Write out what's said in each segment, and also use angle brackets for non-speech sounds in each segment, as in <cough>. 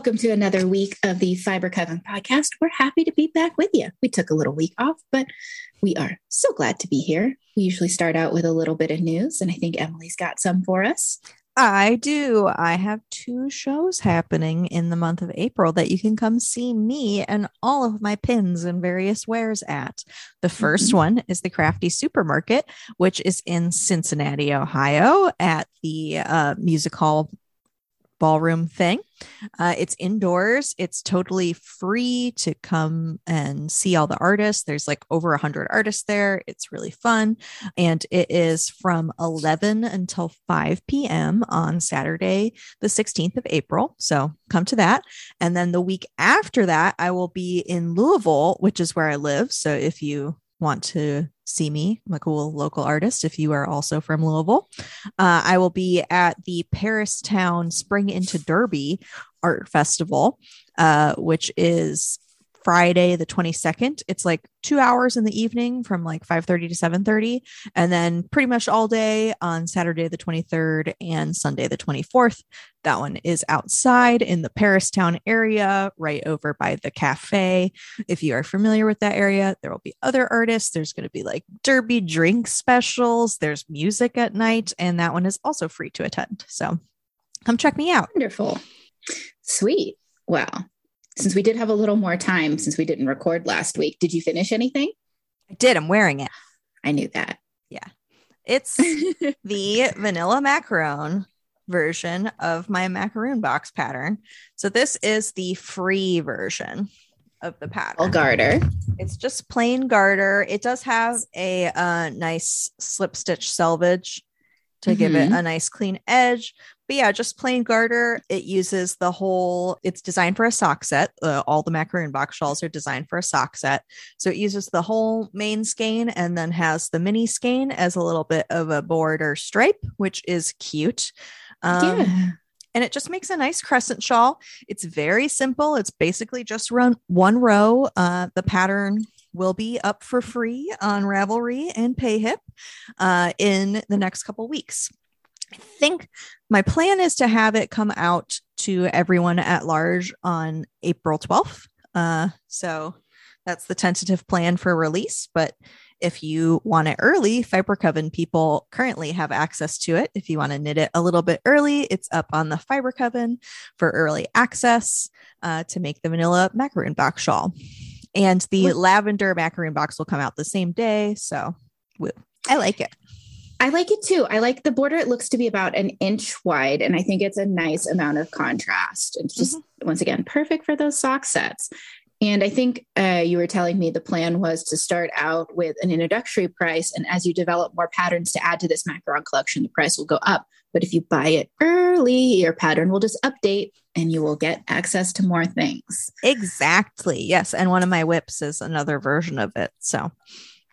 Welcome to another week of the Fiber Coven podcast. We're happy to be back with you. We took a little week off, but we are so glad to be here. We usually start out with a little bit of news, and I think Emily's got some for us. I do. I have two shows happening in the month of April that you can come see me and all of my pins and various wares at. The 1st mm-hmm. one is the Crafty Supermarket, which is in Cincinnati, Ohio, at the uh, Music Hall ballroom thing. Uh, it's indoors. It's totally free to come and see all the artists. There's like over a hundred artists there. It's really fun, and it is from 11 until 5 p.m. on Saturday, the 16th of April. So come to that. And then the week after that, I will be in Louisville, which is where I live. So if you want to see me, I'm a cool local artist. If you are also from Louisville, uh, I will be at the Paristown Spring into Derby Art Festival, uh, which is Friday the 22nd. It's like two hours in the evening from like 5:30 to 7:30, and then pretty much all day on Saturday the 23rd and Sunday the 24th. That one is outside in the Paristown area, right over by the cafe. If you are familiar with that area, there will be other artists. There's going to be like derby drink specials. There's music at night, and that one is also free to attend. So come check me out. Wonderful. Sweet. Well, since we did have a little more time since we didn't record last week, did you finish anything? I did. I'm wearing it. I knew that. Yeah. It's <laughs> the vanilla macaron version of my macaroon box pattern. So this is the free version of the pattern. All garter. It's just plain garter. It does have a uh, nice slip stitch selvage to mm-hmm. give it mm-hmm. a nice clean edge. But yeah, just plain garter. It uses the whole, it's designed for a sock set. Uh, all the macaroon box shawls are designed for a sock set. So it uses the whole main skein and then has the mini skein as a little bit of a border stripe, which is cute. Um, yeah. And it just makes a nice crescent shawl. It's very simple. It's basically just run one row. Uh, the pattern will be up for free on Ravelry and PayHip uh, in the next couple weeks. I think my plan is to have it come out to everyone at large on April 12th. Uh, so that's the tentative plan for release. But if you want it early, Fiber Coven people currently have access to it. If you want to knit it a little bit early, it's up on the Fiber Coven for early access uh, to make the vanilla macaroon box shawl. And the what? lavender macaroon box will come out the same day. So I like it. I like it too. I like the border. It looks to be about an inch wide, and I think it's a nice amount of contrast. It's just, mm-hmm. once again, perfect for those sock sets. And I think uh, you were telling me the plan was to start out with an introductory price. And as you develop more patterns to add to this macaron collection, the price will go up. But if you buy it early, your pattern will just update and you will get access to more things. Exactly. Yes. And one of my WIPs is another version of it. So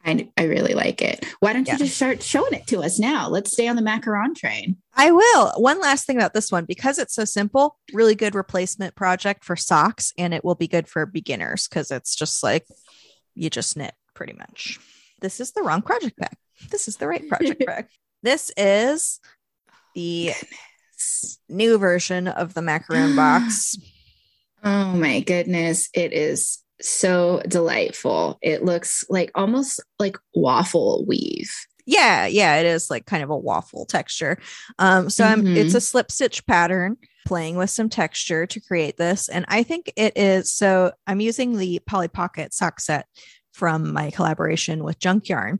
I, I really like it. Why don't yeah. you just start showing it to us now? Let's stay on the macaron train. I will. One last thing about this one because it's so simple, really good replacement project for socks, and it will be good for beginners because it's just like you just knit pretty much. This is the wrong project bag. This is the right project <laughs> bag. This is the goodness. new version of the macaron box. <gasps> Oh my goodness. It is so delightful. It looks like almost like waffle weave. Yeah, yeah, it is like kind of a waffle texture. Um, so mm-hmm. I'm it's a slip stitch pattern playing with some texture to create this. And I think it is so I'm using the Polly Pocket sock set from my collaboration with Junk Yarn.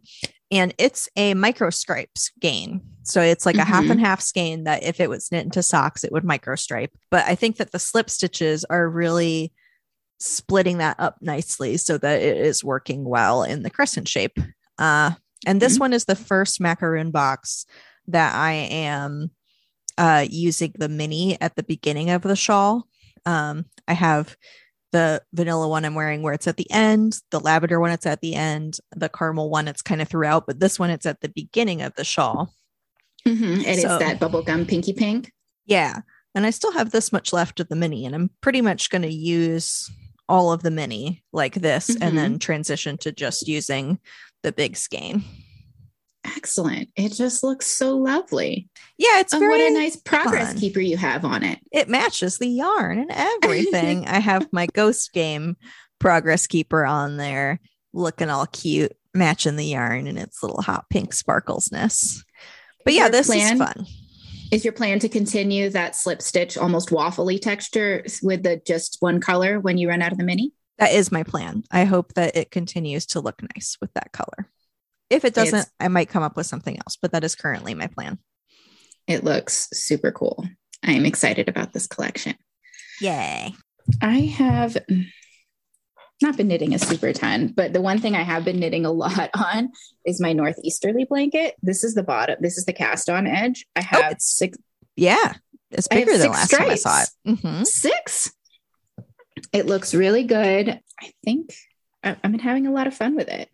And it's a micro stripe skein. So it's like mm-hmm. a half and mm-hmm. half skein that if it was knit into socks, it would micro stripe. But I think that the slip stitches are really splitting that up nicely so that it is working well in the crescent shape. Uh, and this mm-hmm. one is the first macaroon box that I am uh, using the mini at the beginning of the shawl. Um, I have the vanilla one I'm wearing where it's at the end, the lavender one it's at the end, the caramel one it's kind of throughout, but this one it's at the beginning of the shawl. Mm-hmm. It so, is that bubblegum pinky pink. Yeah. And I still have this much left of the mini, and I'm pretty much going to use all of the mini like this mm-hmm. and then transition to just using the big skein. excellent. It just looks so lovely. Yeah, it's very what a nice progress fun. keeper you have on it. it matches the yarn and everything. I have my <laughs> ghost game progress keeper on there, looking all cute, matching the yarn and its little hot pink sparklesness. But yeah, Your this plan- is fun. Is your plan to continue that slip stitch, almost waffly texture with the just one color when you run out of the mini? That is my plan. I hope that it continues to look nice with that color. If it doesn't, It's- I might come up with something else, but that is currently my plan. It looks super cool. I am excited about this collection. Yay. I have not been knitting a super ton, but the one thing I have been knitting a lot <laughs> on is my northeasterly blanket. This is the bottom. This is the cast on edge. I have it's- six Yeah. It's bigger than last time I saw it. stripes. Mhm. six. It looks really good. I think I've been having a lot of fun with it.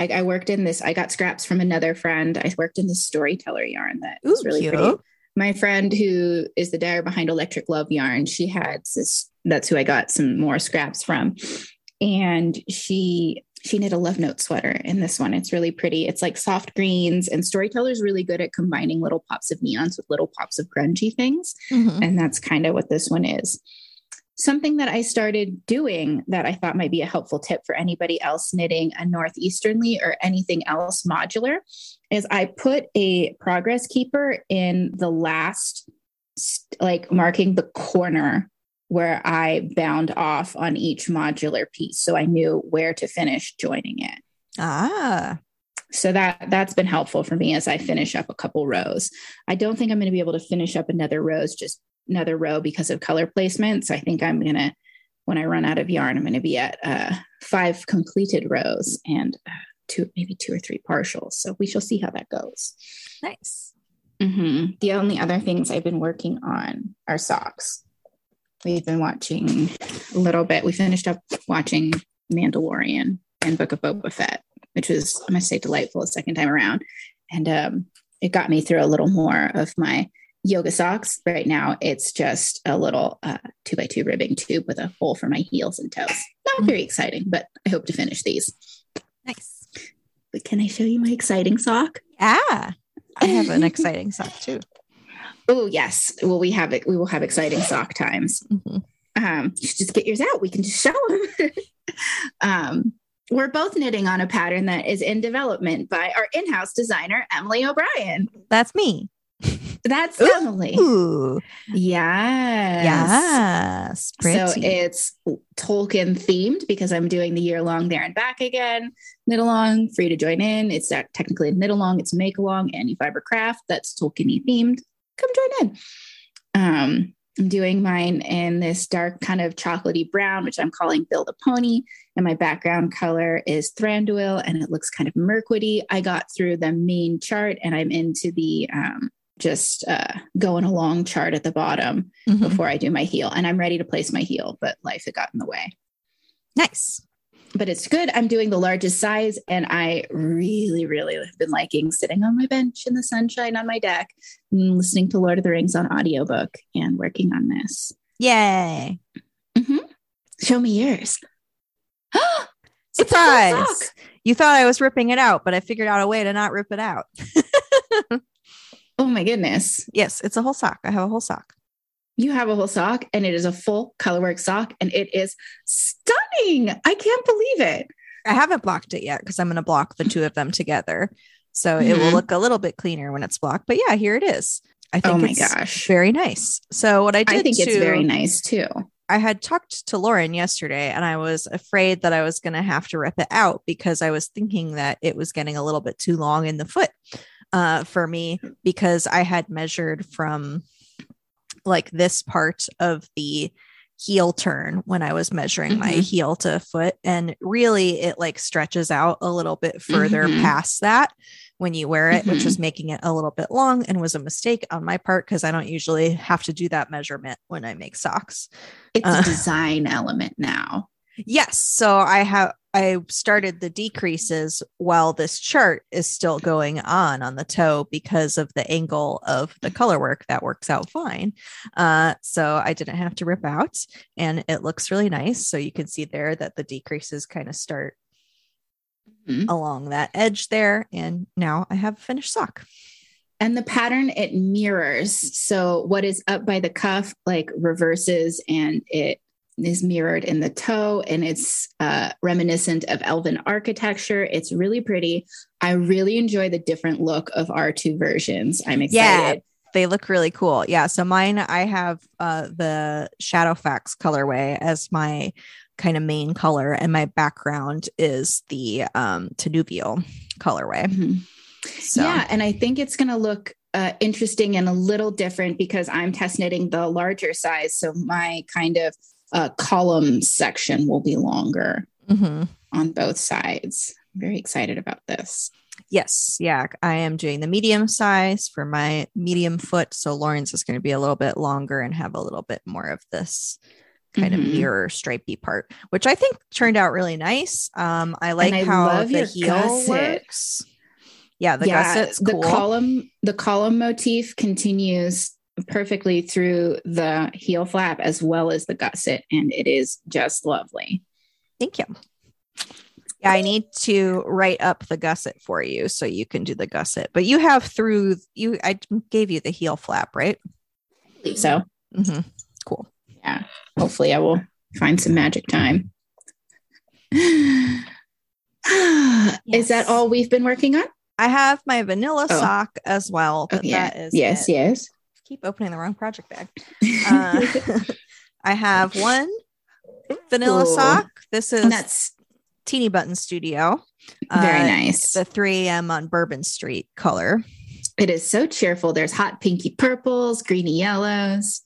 I, I worked in this. I got scraps from another friend. I worked in this storyteller yarn that was really cute. pretty. My friend who is the dyer behind Electric Love Yarn, she had this. That's who I got some more scraps from, and she she knit a love note sweater in this one. It's really pretty. It's like soft greens, and Storyteller's really good at combining little pops of neons with little pops of grungy things. Mhm. And that's kind of what this one is. Something that I started doing that I thought might be a helpful tip for anybody else knitting a Northeasternly or anything else modular is I put a progress keeper in the last, like marking the corner where I bound off on each modular piece. So I knew where to finish joining it Ah. so that that's been helpful for me as i finish up a couple rows i don't think i'm going to be able to finish up another rows just another row because of color placement so i think i'm going to when i run out of yarn i'm going to be at uh, five completed rows and uh, two maybe two or three partials so we shall see how that goes Nice. Mhm. the only other things i've been working on are socks we've been watching a little bit. We finished up watching mandalorian and book of boba fett which was i must say delightful the second time around. And um, it got me through a little more of my yoga socks. Right now it's just a little uh, two by two ribbing tube with a hole for my heels and toes. Not very exciting but i hope to finish these. Nice. but can i show you my exciting sock? Yeah, I have an exciting sock too. Oh yes well we have it we will have exciting sock times Mhm. um, you should just get yours out. We can just show them. <laughs> um, we're both knitting on a pattern that is in development by our in-house designer, Emily O'Brien. That's me. That's Ooh. Emily. Ooh. Yes. Yes. Pretty. So it's Tolkien themed because I'm doing the year long there and back again. Knit along, free to join in. It's technically a knit along, it's make along, any fiber craft that's Tolkien themed. Come join in. Um, I'm doing mine in this dark kind of chocolatey brown, which I'm calling Build a Pony. And my background color is Thranduil and it looks kind of murkwoody. I got through the main chart and I'm into the um, just uh, going along chart at the bottom Mhm. before I do my heel. And I'm ready to place my heel, but life had gotten in the way. Nice. But it's good. I'm doing the largest size, and I really, really have been liking sitting on my bench in the sunshine on my deck, and listening to Lord of the Rings on audiobook and working on this. Yay. Mm-hmm. Show me yours. <gasps> It's a full Surprise. You thought I was ripping it out, but I figured out a way to not rip it out. <laughs> Oh my goodness. Yes, it's a whole sock. I have a whole sock. You have a whole sock, and it is a full colorwork sock, and it is stunning. I can't believe it. I haven't blocked it yet because I'm going to block the two of them together. So it will Mhm. look a little bit cleaner when it's blocked. But yeah, here it is. I think Oh my it's gosh. very nice. So what I did I think it's very nice too. I had talked to Lauren yesterday and I was afraid that I was going to have to rip it out because I was thinking that it was getting a little bit too long in the foot uh, for me because I had measured from like this part of the heel turn when I was measuring my Mhm. heel to foot. And really, it like stretches out a little bit further Mhm. past that when you wear it, which Mhm. was making it a little bit long and was a mistake on my part because I don't usually have to do that measurement when I make socks. It's Uh. a design element now. Yes. So I have I started the decreases while this chart is still going on on the toe because of the angle of the color work that works out fine. Uh, so I didn't have to rip out and it looks really nice. So you can see there that the decreases kind of start Mhm. along that edge there. And now I have a finished sock. And the pattern it mirrors. So what is up by the cuff like reverses and it is mirrored in the toe and it's uh, reminiscent of elven architecture. It's really pretty. I really enjoy the different look of our two versions. I'm excited. Yeah, They look really cool. Yeah. So mine, I have uh, the Shadowfax colorway as my kind of main color, and my background is the um, Tinuviel colorway. Mhm. So Yeah, and I think it's going to look uh, interesting and a little different because I'm test knitting the larger size. So my kind of uh, column section will be longer Mhm. on both sides. I'm very excited about this. yes, yeah, I am doing the medium size for my medium foot. So Lauren's is going to be a little bit longer and have a little bit more of this kind of Mhm. mirror stripy part, which I think turned out really nice. Um, I like I how the heel gusset. works. Yeah, the gusset's the cool. column the column motif continues perfectly through the heel flap as well as the gusset, and it is just lovely. Thank you. Yeah, I need to write up the gusset for you so you can do the gusset. But you have through you. I gave you the heel flap, right? So hmm Cool. yeah, hopefully I will find some magic time. <sighs> Is that all we've been working on? I have my vanilla Oh. sock as well. Oh, But yeah. that is yes, it. yes. Keep opening the wrong project bag. <laughs> Uh, <laughs> I have one vanilla Ooh. sock. This is that's Teeny Button Studio. very Uh, nice. The 3 a.m. on Bourbon Street color. It is so cheerful. There's hot pinky purples, greeny yellows.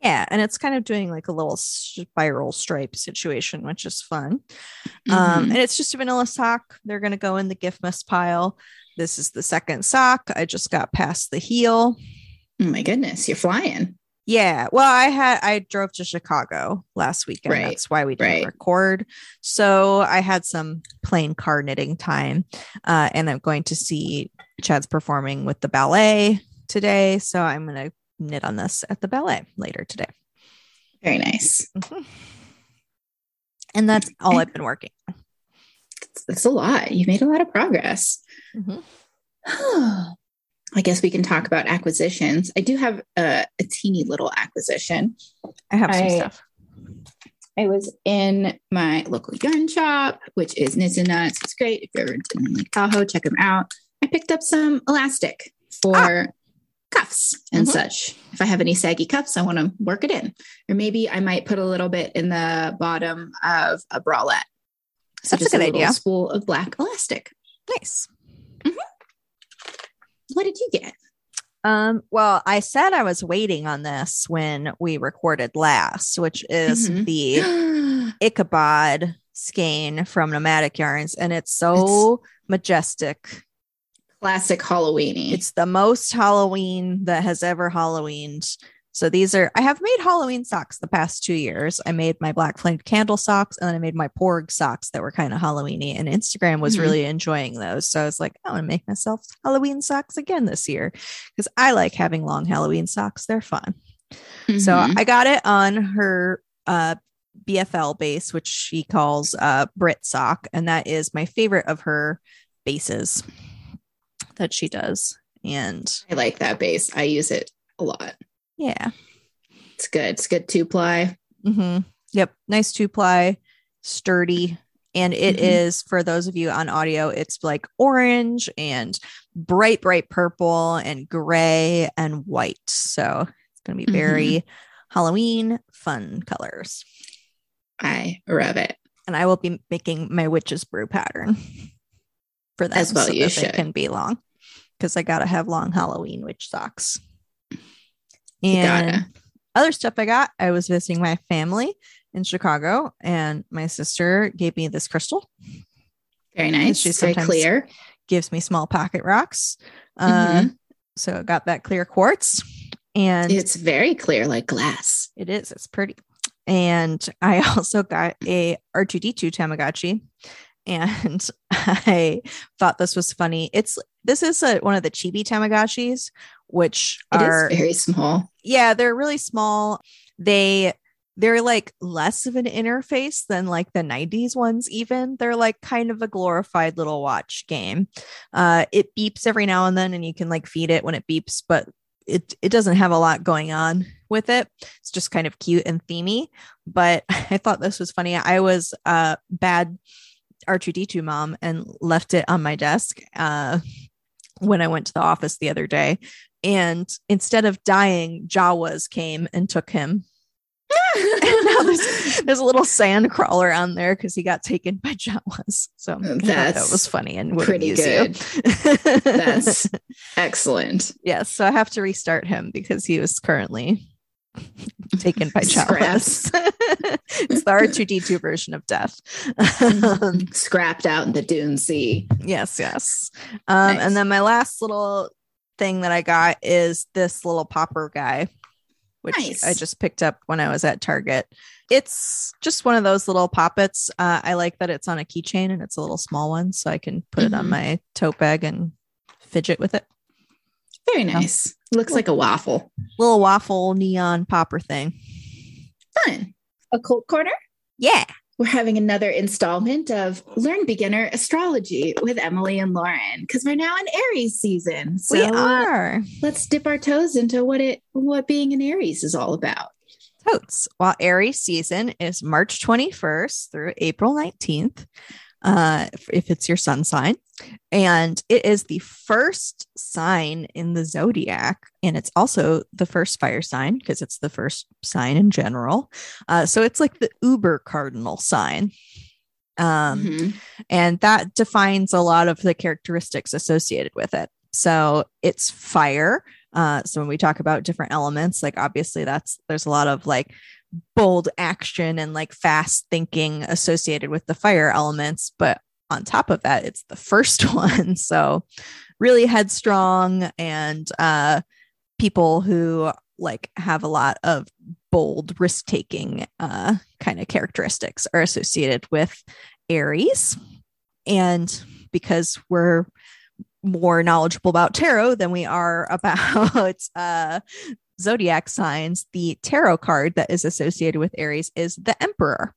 Yeah, and it's kind of doing like a little spiral stripe situation, which is fun. Um, Mhm. and it's just a vanilla sock. They're going to go in the gift mess pile. This is the second sock. I just got past the heel. Oh my goodness, you're flying. Yeah. Well, I had I drove to Chicago last weekend. Right, That's why we didn't right. record. So I had some plain car knitting time. Uh, and I'm going to see Chad's performing with the ballet today. So I'm gonna knit on this at the ballet later today. Very nice. Mhm. And that's all I've been working. That's, that's a lot. You've made a lot of progress. <sighs> <sighs> I guess we can talk about acquisitions. I do have a, a teeny little acquisition. I have some I- stuff. I was in my local yarn shop, which is Knits and Nuts. It's great. If you're ever in Lake Tahoe, check them out. I picked up some elastic for cuffs and Mhm. such. If I have any saggy cuffs, I want to work it in. Or maybe I might put a little bit in the bottom of a bralette. So That's a just good little idea. spool of black elastic. Nice. What did you get? Um, well, I said I was waiting on this when we recorded last, which is Mhm. the <gasps> Ichabod skein from Nomadic Yarns, and it's so majestic. Classic Halloweeny. It's the most Halloween that has ever Halloweened. So these are I have made Halloween socks the past two years. I made my black flamed candle socks and then I made my porg socks that were kind of Halloweeny. And Instagram was Mhm. really enjoying those. So I was like, I want to make myself Halloween socks again this year because I like having long Halloween socks. They're fun. So Mhm. I got it on her uh BFL base, which she calls uh Brit sock, and that is my favorite of her bases that she does. And I like that base. I use it a lot. Yeah. It's good. It's good two ply. hmm Yep. Nice two ply, sturdy. And it is Mhm. for those of you on audio, it's like orange and bright, bright purple and gray and white. So it's going to be very Halloween fun colors. I love it. and I will be making my witch's brew pattern for them As well so you that should. they can be long because I gotta have long Halloween witch socks. And other stuff I got, I was visiting my family in Chicago, and my sister gave me this crystal, Very nice. she's very clear. gives me small pocket rocks. Uh, Mhm. So I got that clear quartz, and It's very clear, like glass. It is. It's pretty. And I <laughs> also got a R2D2 Tamagotchi. And <laughs> I thought this was funny. It's this is a, one of the chibi Tamagotchis, which It is are very small. yeah, they're really small. They they're like less of an interface than like the 90s ones even. They're like kind of a glorified little watch game. Uh it beeps every now and then and you can like feed it when it beeps but it it doesn't have a lot going on with it. It's just kind of cute and themey but <laughs> i thought this was funny. I was a bad r2d2 mom and left it on my desk. Uh when i went to the office the other day and instead of dying jawas came and took him <laughs> and now there's, there's a little sand crawler on there because he got taken by Jawas. So that was funny and pretty good. That's <laughs> excellent. Yes, so I have to restart him because he was currently <laughs> taken by Jawas. <laughs> it's the R2D2 version of death. um, <laughs> Scrapped out in the Dune Sea. Yes, yes. Um, nice. And then my last little thing that I got is this little popper guy which nice. I just picked up when I was at Target. It's just one of those little poppets. Uh, I like that it's on a keychain and it's a little small one, so I can put mm-hmm. it on mm-hmm. my tote bag and fidget with it. Very nice. Looks like a waffle. Little waffle neon popper thing. Fun. A cult corner? Yeah we're having another installment of Learn Beginner Astrology with Emily and Lauren because we're now in Aries season. So we are. let's dip our toes into what it what being an Aries is all about. Totes. While Aries season is March 21st through April 19th, uh, if it's your sun sign. And it is the first sign in the zodiac. And it's also the first fire sign because it's the first sign in general. Uh, so it's like the uber cardinal sign. Um, mm-hmm. And that defines a lot of the characteristics associated with it. So it's fire. Uh, so when we talk about different elements, like obviously that's there's a lot of like bold action and like fast thinking associated with the fire elements. But on top of that, it's the first <laughs> one. So really headstrong and uh, people who like have a lot of bold risk taking uh, kind of characteristics are associated with Aries. And because we're more knowledgeable about tarot than we are <laughs> about uh, zodiac signs, the tarot card that is associated with Aries is the Emperor.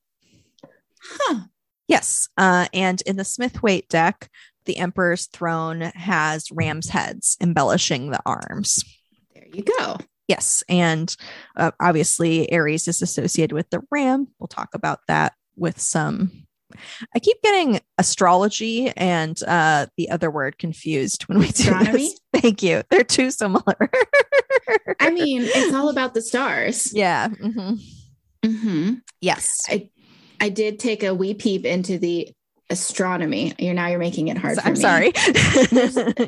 Huh. Yes. Uh, and in the Smith Waite deck, the Emperor's throne has ram's heads embellishing the arms. There you go. Yes. And uh, obviously, Aries is associated with the ram. We'll talk about that with some I keep getting astrology and uh, the other word confused when we do Astronomy? this. <laughs> Thank you. They're too similar. I mean, it's all about the stars. Yeah. Mm-hmm. Mm-hmm. Yes. I, I did take a wee peep into the astronomy. You're now you're making it hard. I'm sorry.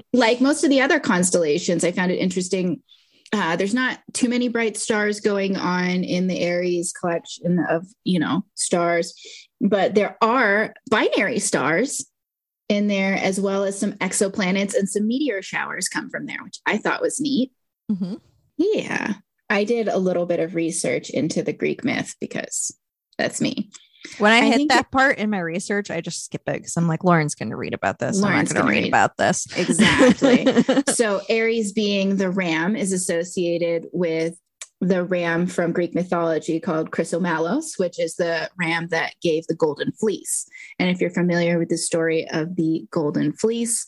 <laughs> like most of the other constellations, I found it interesting. Uh, there's not too many bright stars going on in the Aries collection of you know stars, but there are binary stars in there as well as some exoplanets and some meteor showers come from there, which I thought was neat. Mm-hmm. Yeah, I did a little bit of research into the Greek myth because that's me. When I, I hit that it, part in my research, I just skip it because I'm like, Lauren's going to read about this. Lauren's I'm not going to read, read about this. Exactly. <laughs> so, Aries being the ram is associated with the ram from Greek mythology called Chrysomallos, which is the ram that gave the golden fleece. And if you're familiar with the story of the golden fleece,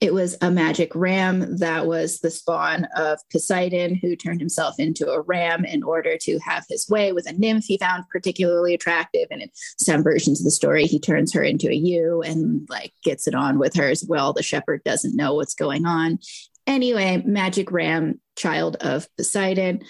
it was a magic ram that was the spawn of Poseidon, who turned himself into a ram in order to have his way with a nymph he found particularly attractive. And in some versions of the story, he turns her into a ewe and like gets it on with her as well. The shepherd doesn't know what's going on. Anyway, magic ram, child of Poseidon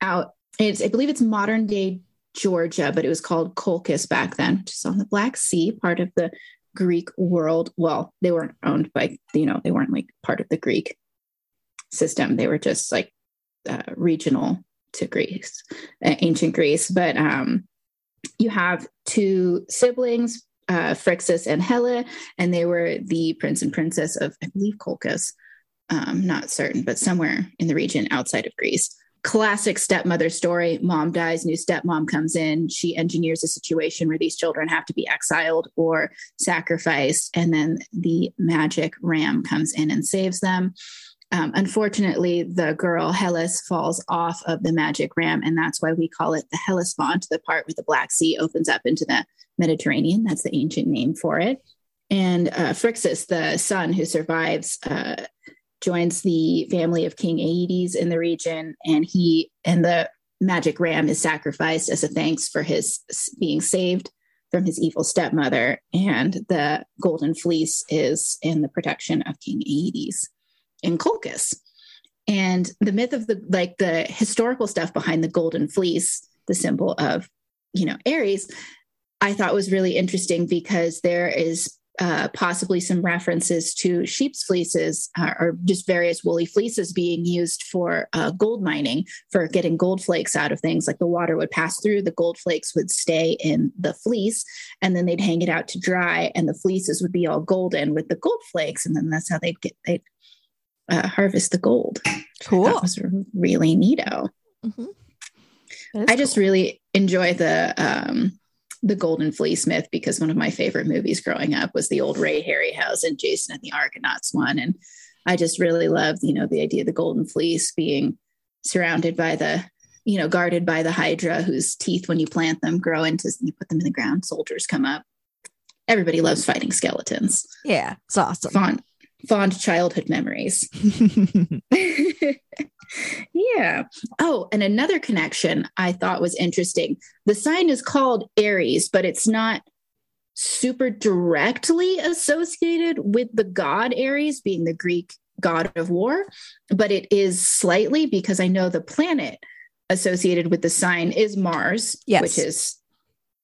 out. It's I believe it's modern day Georgia, but it was called Colchis back then, which is on the Black Sea, part of the Greek world. Well, they weren't owned by you know they weren't like part of the Greek system. They were just like uh, regional to Greece, uh, ancient Greece. But um, you have two siblings, uh, Phrixus and Helle, and they were the prince and princess of I believe Colchis. Um, not certain, but somewhere in the region outside of Greece classic stepmother story mom dies new stepmom comes in she engineers a situation where these children have to be exiled or sacrificed and then the magic ram comes in and saves them um, unfortunately, the girl Hellas falls off of the magic ram, and that's why we call it the Hellespont, the part where the Black Sea opens up into the Mediterranean. That's the ancient name for it. And uh, Phrixus, the son who survives, uh, joins the family of King Aeetes in the region, and he and the magic ram is sacrificed as a thanks for his being saved from his evil stepmother, and the golden fleece is in the protection of King Aeetes in Colchis. And the myth of the like the historical stuff behind the golden fleece, the symbol of, you know, Ares, I thought was really interesting because there is uh, possibly some references to sheep's fleeces uh, or just various woolly fleeces being used for uh, gold mining for getting gold flakes out of things like the water would pass through the gold flakes would stay in the fleece and then they'd hang it out to dry and the fleeces would be all golden with the gold flakes and then that's how they'd get they'd uh, harvest the gold Cool. that was really neato Mhm. i just really enjoy the um the golden fleece myth because one of my favorite movies growing up was the old ray harryhausen jason and the argonauts one. And i just really loved you know the idea of the golden fleece being surrounded by the you know guarded by the hydra whose teeth when you plant them grow into you put them in the ground soldiers come up. Everybody loves fighting skeletons. Yeah, it's awesome. fond fond childhood memories <laughs> yeah. Oh, and another connection I thought was interesting. The sign is called Aries, but it's not super directly associated with the god Ares, being the Greek god of war, but it is slightly because I know the planet associated with the sign is Mars, Yes. which is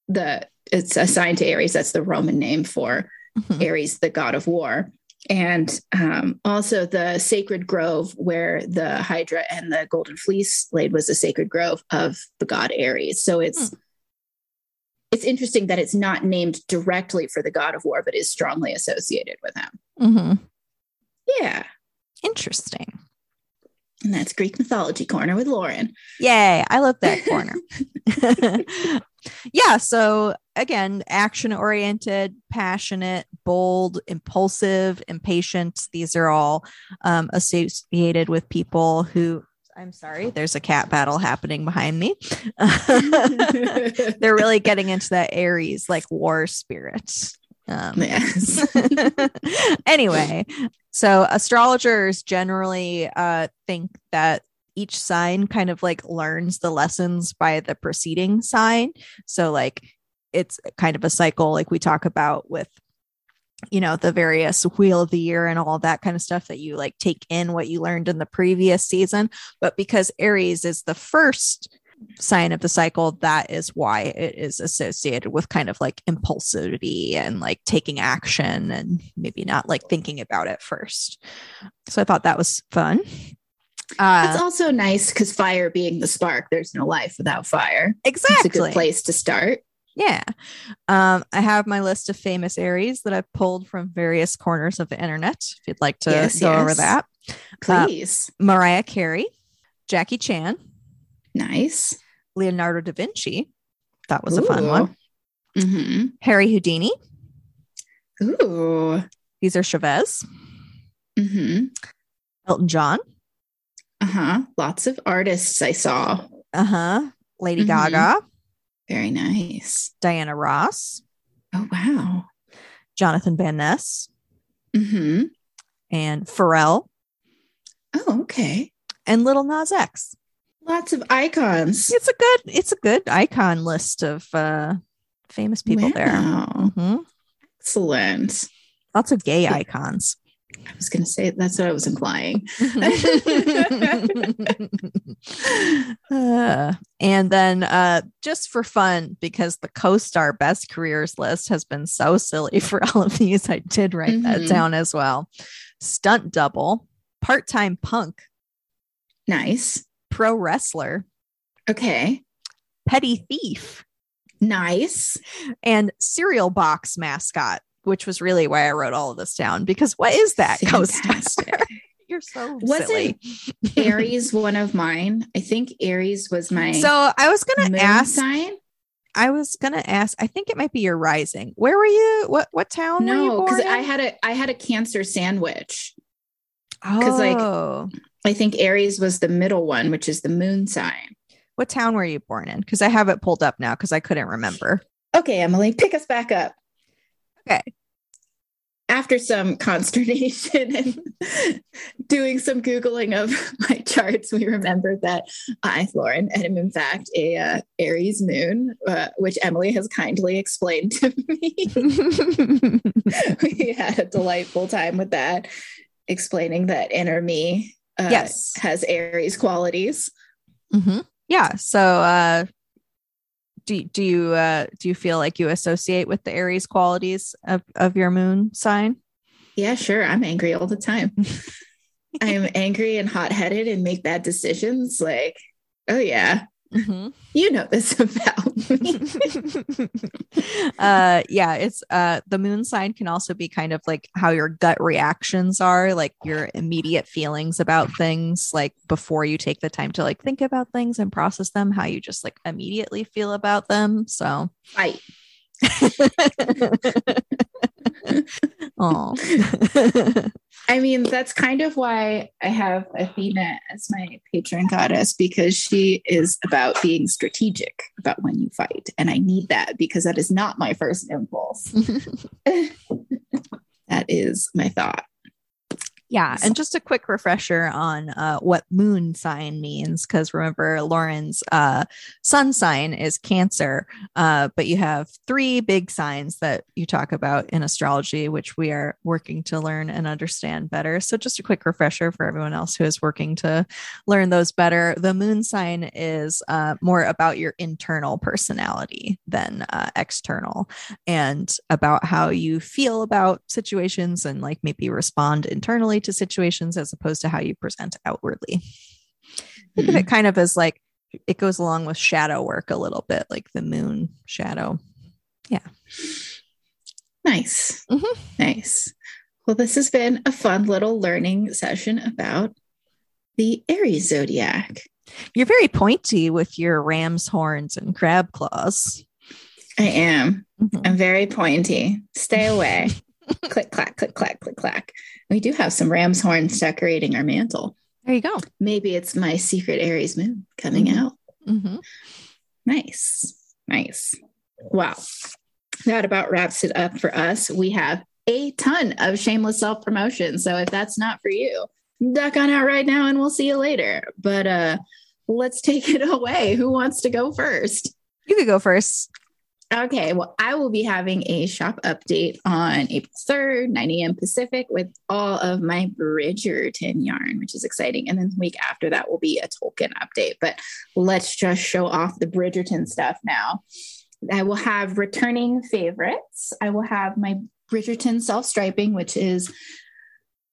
the it's assigned to Aries. That's the Roman name for Mhm. Ares, the god of war. And um, also the sacred grove where the Hydra and the golden fleece laid was a sacred grove of the god Ares. So it's it's interesting that it's not named directly for the god of war, but is strongly associated with him. Mhm. Yeah. Interesting. And that's Greek mythology corner with Lauren. Yay. I love that <laughs> corner. <laughs> yeah. So, again, action oriented, passionate, bold, impulsive, impatient. These are all um, associated with people who. I'm sorry, there's a cat battle happening behind me. <laughs> They're really getting into that Aries, like war spirit. Um, Yes. <laughs> <laughs> anyway, so astrologers generally uh, think that each sign kind of like learns the lessons by the preceding sign. So, like, it's kind of a cycle, like we talk about with you know the various wheel of the year and all that kind of stuff that you like take in what you learned in the previous season but because aries is the first sign of the cycle that is why it is associated with kind of like impulsivity and like taking action and maybe not like thinking about it first so i thought that was fun uh It's also nice because fire being the spark, there's no life without fire. exactly It's a good place to start. Yeah. Um, I have my list of famous Aries that I've pulled from various corners of the internet. If you'd like to Yes, go over that. Please. Mariah Carey, Jackie Chan, nice. Leonardo da Vinci. That was a fun one. hmm Harry Houdini, Ooh. Cesar Chavez, hmm Elton John, Uh-huh. Lots of artists I saw. uh huh, Lady Mhm. Gaga, Very nice. Diana Ross, Oh wow. Jonathan Van Ness, Mm-hmm. and Pharrell, Oh, okay. and Lil Nas X. Lots of icons. It's a good, it's a good icon list of uh, famous people there. Wow. Mhm. Excellent. Lots of gay icons. I was going to say that's what I was implying. <laughs> Uh, and then uh, just for fun, because the co-star best careers list has been so silly for all of these, I did write that Mhm. down as well. Stunt double, part-time punk, Nice. Pro wrestler, Okay. petty thief, Nice. and cereal box mascot. Which was really why I wrote all of this down because what is that co-star? Fantastic. <laughs> You're so Wasn't silly. Aries one of mine? I think Aries was my So I was gonna ask sign. I was gonna ask. I think it might be your rising. Where were you? What what town No, because? I had a I had a cancer sandwich. 'Cause, like- Oh. I think Aries was the middle one, which is the moon sign. what town were you born in? Because I have it pulled up now because I couldn't remember. Okay, Emily, pick us back up. Okay. After some consternation <laughs> and doing some Googling of my charts, we remembered that I, Lauren, am in fact a uh, Aries moon, uh, which Emily has kindly explained to <laughs> me. <laughs> we had a delightful time with that, explaining that inner me uh, Yes. has Aries qualities. hmm Yeah. So, uh, do do you uh, do you feel like you associate with the Aries qualities of of your moon sign? Yeah, sure. I'm angry all the time. <laughs> I'm angry and hot headed and make bad decisions. Like, oh, yeah, Mhm. you know this <laughs> about me. <laughs> uh yeah it's uh the moon sign can also be kind of like how your gut reactions are like your immediate feelings about things like before you take the time to like think about things and process them how you just like immediately feel about them so right. <laughs> oh I mean, that's kind of why I have Athena as my patron goddess because she is about being strategic about when you fight. And I need that because that is not my first impulse. <laughs> <laughs> that is my thought. Yeah, and just a quick refresher on uh, what moon sign means, because remember, Lauren's uh, sun sign is Cancer, uh, but you have three big signs that you talk about in astrology, which we are working to learn and understand better. So, just a quick refresher for everyone else who is working to learn those better. The moon sign is uh, more about your internal personality than uh, external and about how you feel about situations and like maybe respond internally to situations as opposed to how you present outwardly. Think of it kind of as like it goes along with shadow work a little bit, like the moon shadow. Yeah. Nice. Mhm. Nice. Well, this has been a fun little learning session about the Aries zodiac. You're very pointy with your ram's horns and crab claws. I am. Mhm. I'm very pointy. Stay away. <laughs> <laughs> click, clack, click, clack, click, clack. We do have some ram's horns decorating our mantle. There you go. Maybe it's my secret Aries moon coming Mhm. out. Mhm. Nice. Nice. Wow. That about wraps it up for us. We have a ton of shameless self promotion. So if that's not for you, duck on out right now and we'll see you later. But uh let's take it <laughs> away. Who wants to go first? You could go first. Okay, well, I will be having a shop update on April 3rd, 9 a.m. Pacific, with all of my Bridgerton yarn, which is exciting. And then the week after that will be a Tolkien update. But let's just show off the Bridgerton stuff now. I will have returning favorites. I will have my Bridgerton self striping, which is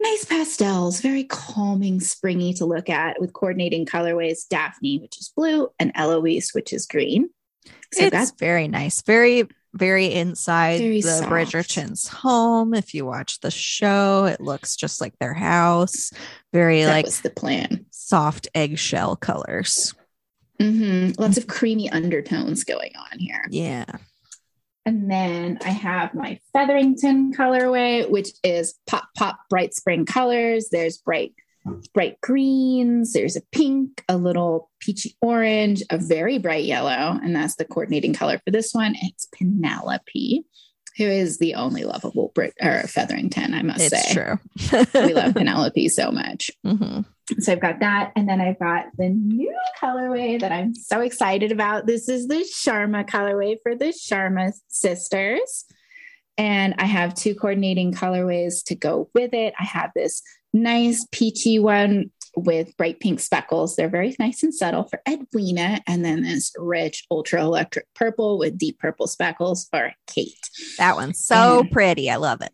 nice pastels, very calming, springy to look at with coordinating colorways Daphne, which is blue, and Eloise, which is green. So it's that's very nice. Very, very inside Very the soft. Bridgerton's home. If you watch the show, it looks just like their house. Very that like was the plan. soft eggshell colors. Mm-hmm. Lots of creamy undertones going on here. Yeah. And then I have my Featherington colorway, which is pop, pop, bright spring colors. There's bright, bright greens. There's a pink, a little peachy orange, a very bright yellow. And that's the coordinating color for this one. It's Penelope, who is the only lovable Brit or Featherington, I must It's say. true. we love <laughs> Penelope so much. Mhm. So I've got that. And then I've got the new colorway that I'm so excited about. This is the Sharma colorway for the Sharma sisters. And I have two coordinating colorways to go with it. I have this nice peachy one with bright pink speckles. They're very nice and subtle for Edwina. And then this rich ultra electric purple with deep purple speckles for Kate. That one's so And- pretty. I love it.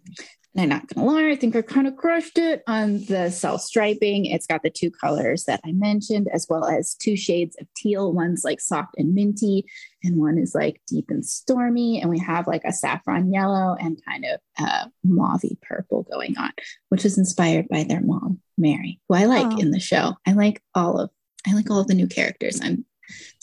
And I'm not gonna lie, I think I kind of crushed it on the self striping. It's got the two colors that I mentioned, as well as two shades of teal. One's like soft and minty, and one is like deep and stormy. And we have like a saffron yellow and kind of uh, mauvey purple going on, which is inspired by their mom, Mary, who I like Oh. in the show. I like all of I like all of the new characters. I'm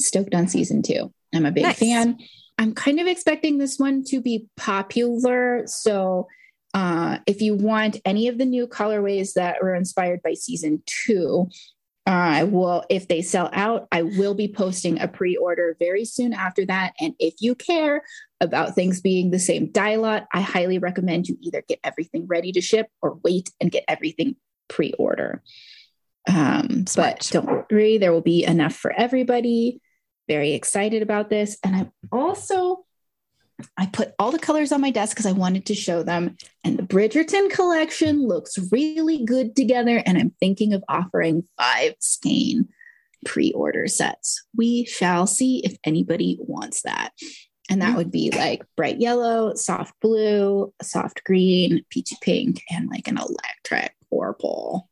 stoked on season two. I'm a big Nice. fan. I'm kind of expecting this one to be popular. So Uh, if you want any of the new colorways that were inspired by season two, I uh, will, if they sell out, I will be posting a pre order very soon after that. And if you care about things being the same dye lot, I highly recommend you either get everything ready to ship or wait and get everything pre order. Um, but don't worry, there will be enough for everybody. Very excited about this. And I'm also I put all the colors on my desk because I wanted to show them. And the Bridgerton collection looks really good together. And I'm thinking of offering five skein pre order sets. We shall see if anybody wants that. And that would be like bright yellow, soft blue, soft green, peachy pink, and like an electric purple.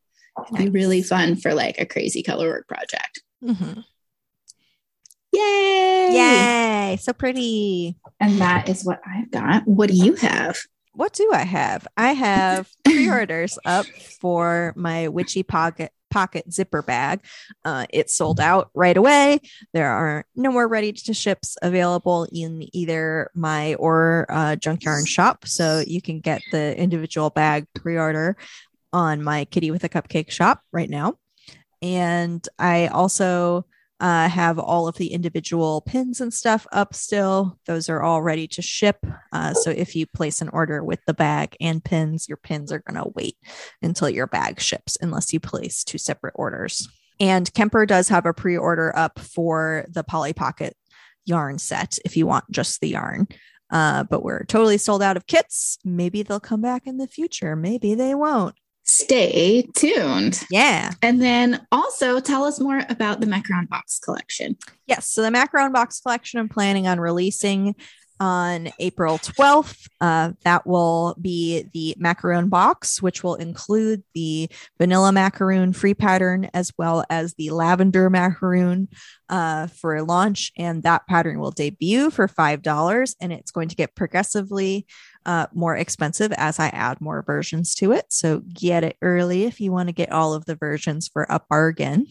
It'd be really fun for like a crazy color work project. Mm-hmm. Yay! Yay! So pretty. And that is what I've got. What do you have? What do I have? I have <laughs> pre-orders up for my witchy pocket pocket zipper bag. Uh, it sold out right away. There are no more ready to ships available in either my or uh, junk yarn shop. So you can get the individual bag pre order on my kitty with a cupcake shop right now. And I also uh, have all of the individual pins and stuff up still. Those are all ready to ship. Uh, so if you place an order with the bag and pins, your pins are going to wait until your bag ships, unless you place two separate orders. And Kemper does have a pre order up for the Polly Pocket yarn set if you want just the yarn. Uh, but we're totally sold out of kits. Maybe they'll come back in the future. Maybe they won't stay tuned. Yeah. And then also tell us more about the Macaron Box collection. Yes. So the Macaron Box collection I'm planning on releasing on April 12th. Uh, that will be the macaron box, which will include the vanilla macaroon free pattern as well as the lavender macaroon uh, for launch. And that pattern will debut for $5 and it's going to get progressively uh, more expensive as I add more versions to it. So get it early if you want to get all of the versions for a bargain.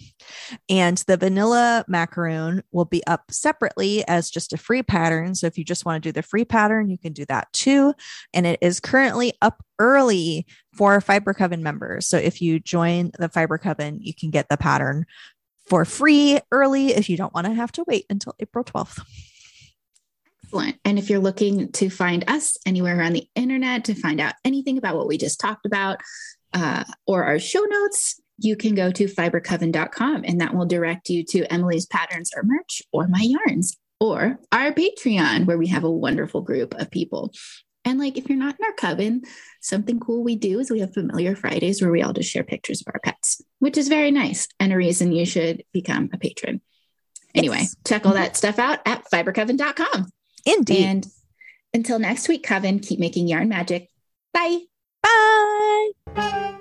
And the vanilla macaroon will be up separately as just a free pattern. So if you just want to do the free pattern, you can do that too. And it is currently up early for Fiber Coven members. So if you join the Fiber Coven, you can get the pattern for free early if you don't want to have to wait until April 12th. Excellent. And if you're looking to find us anywhere around the internet to find out anything about what we just talked about uh, or our show notes, you can go to fibercoven.com and that will direct you to Emily's patterns or merch or my yarns or our Patreon, where we have a wonderful group of people. And like, if you're not in our coven, something cool we do is we have familiar Fridays where we all just share pictures of our pets, which is very nice and a reason you should become a patron. Anyway, yes. check all that stuff out at fibercoven.com. Indeed. And until next week, Coven, keep making yarn magic. Bye. Bye.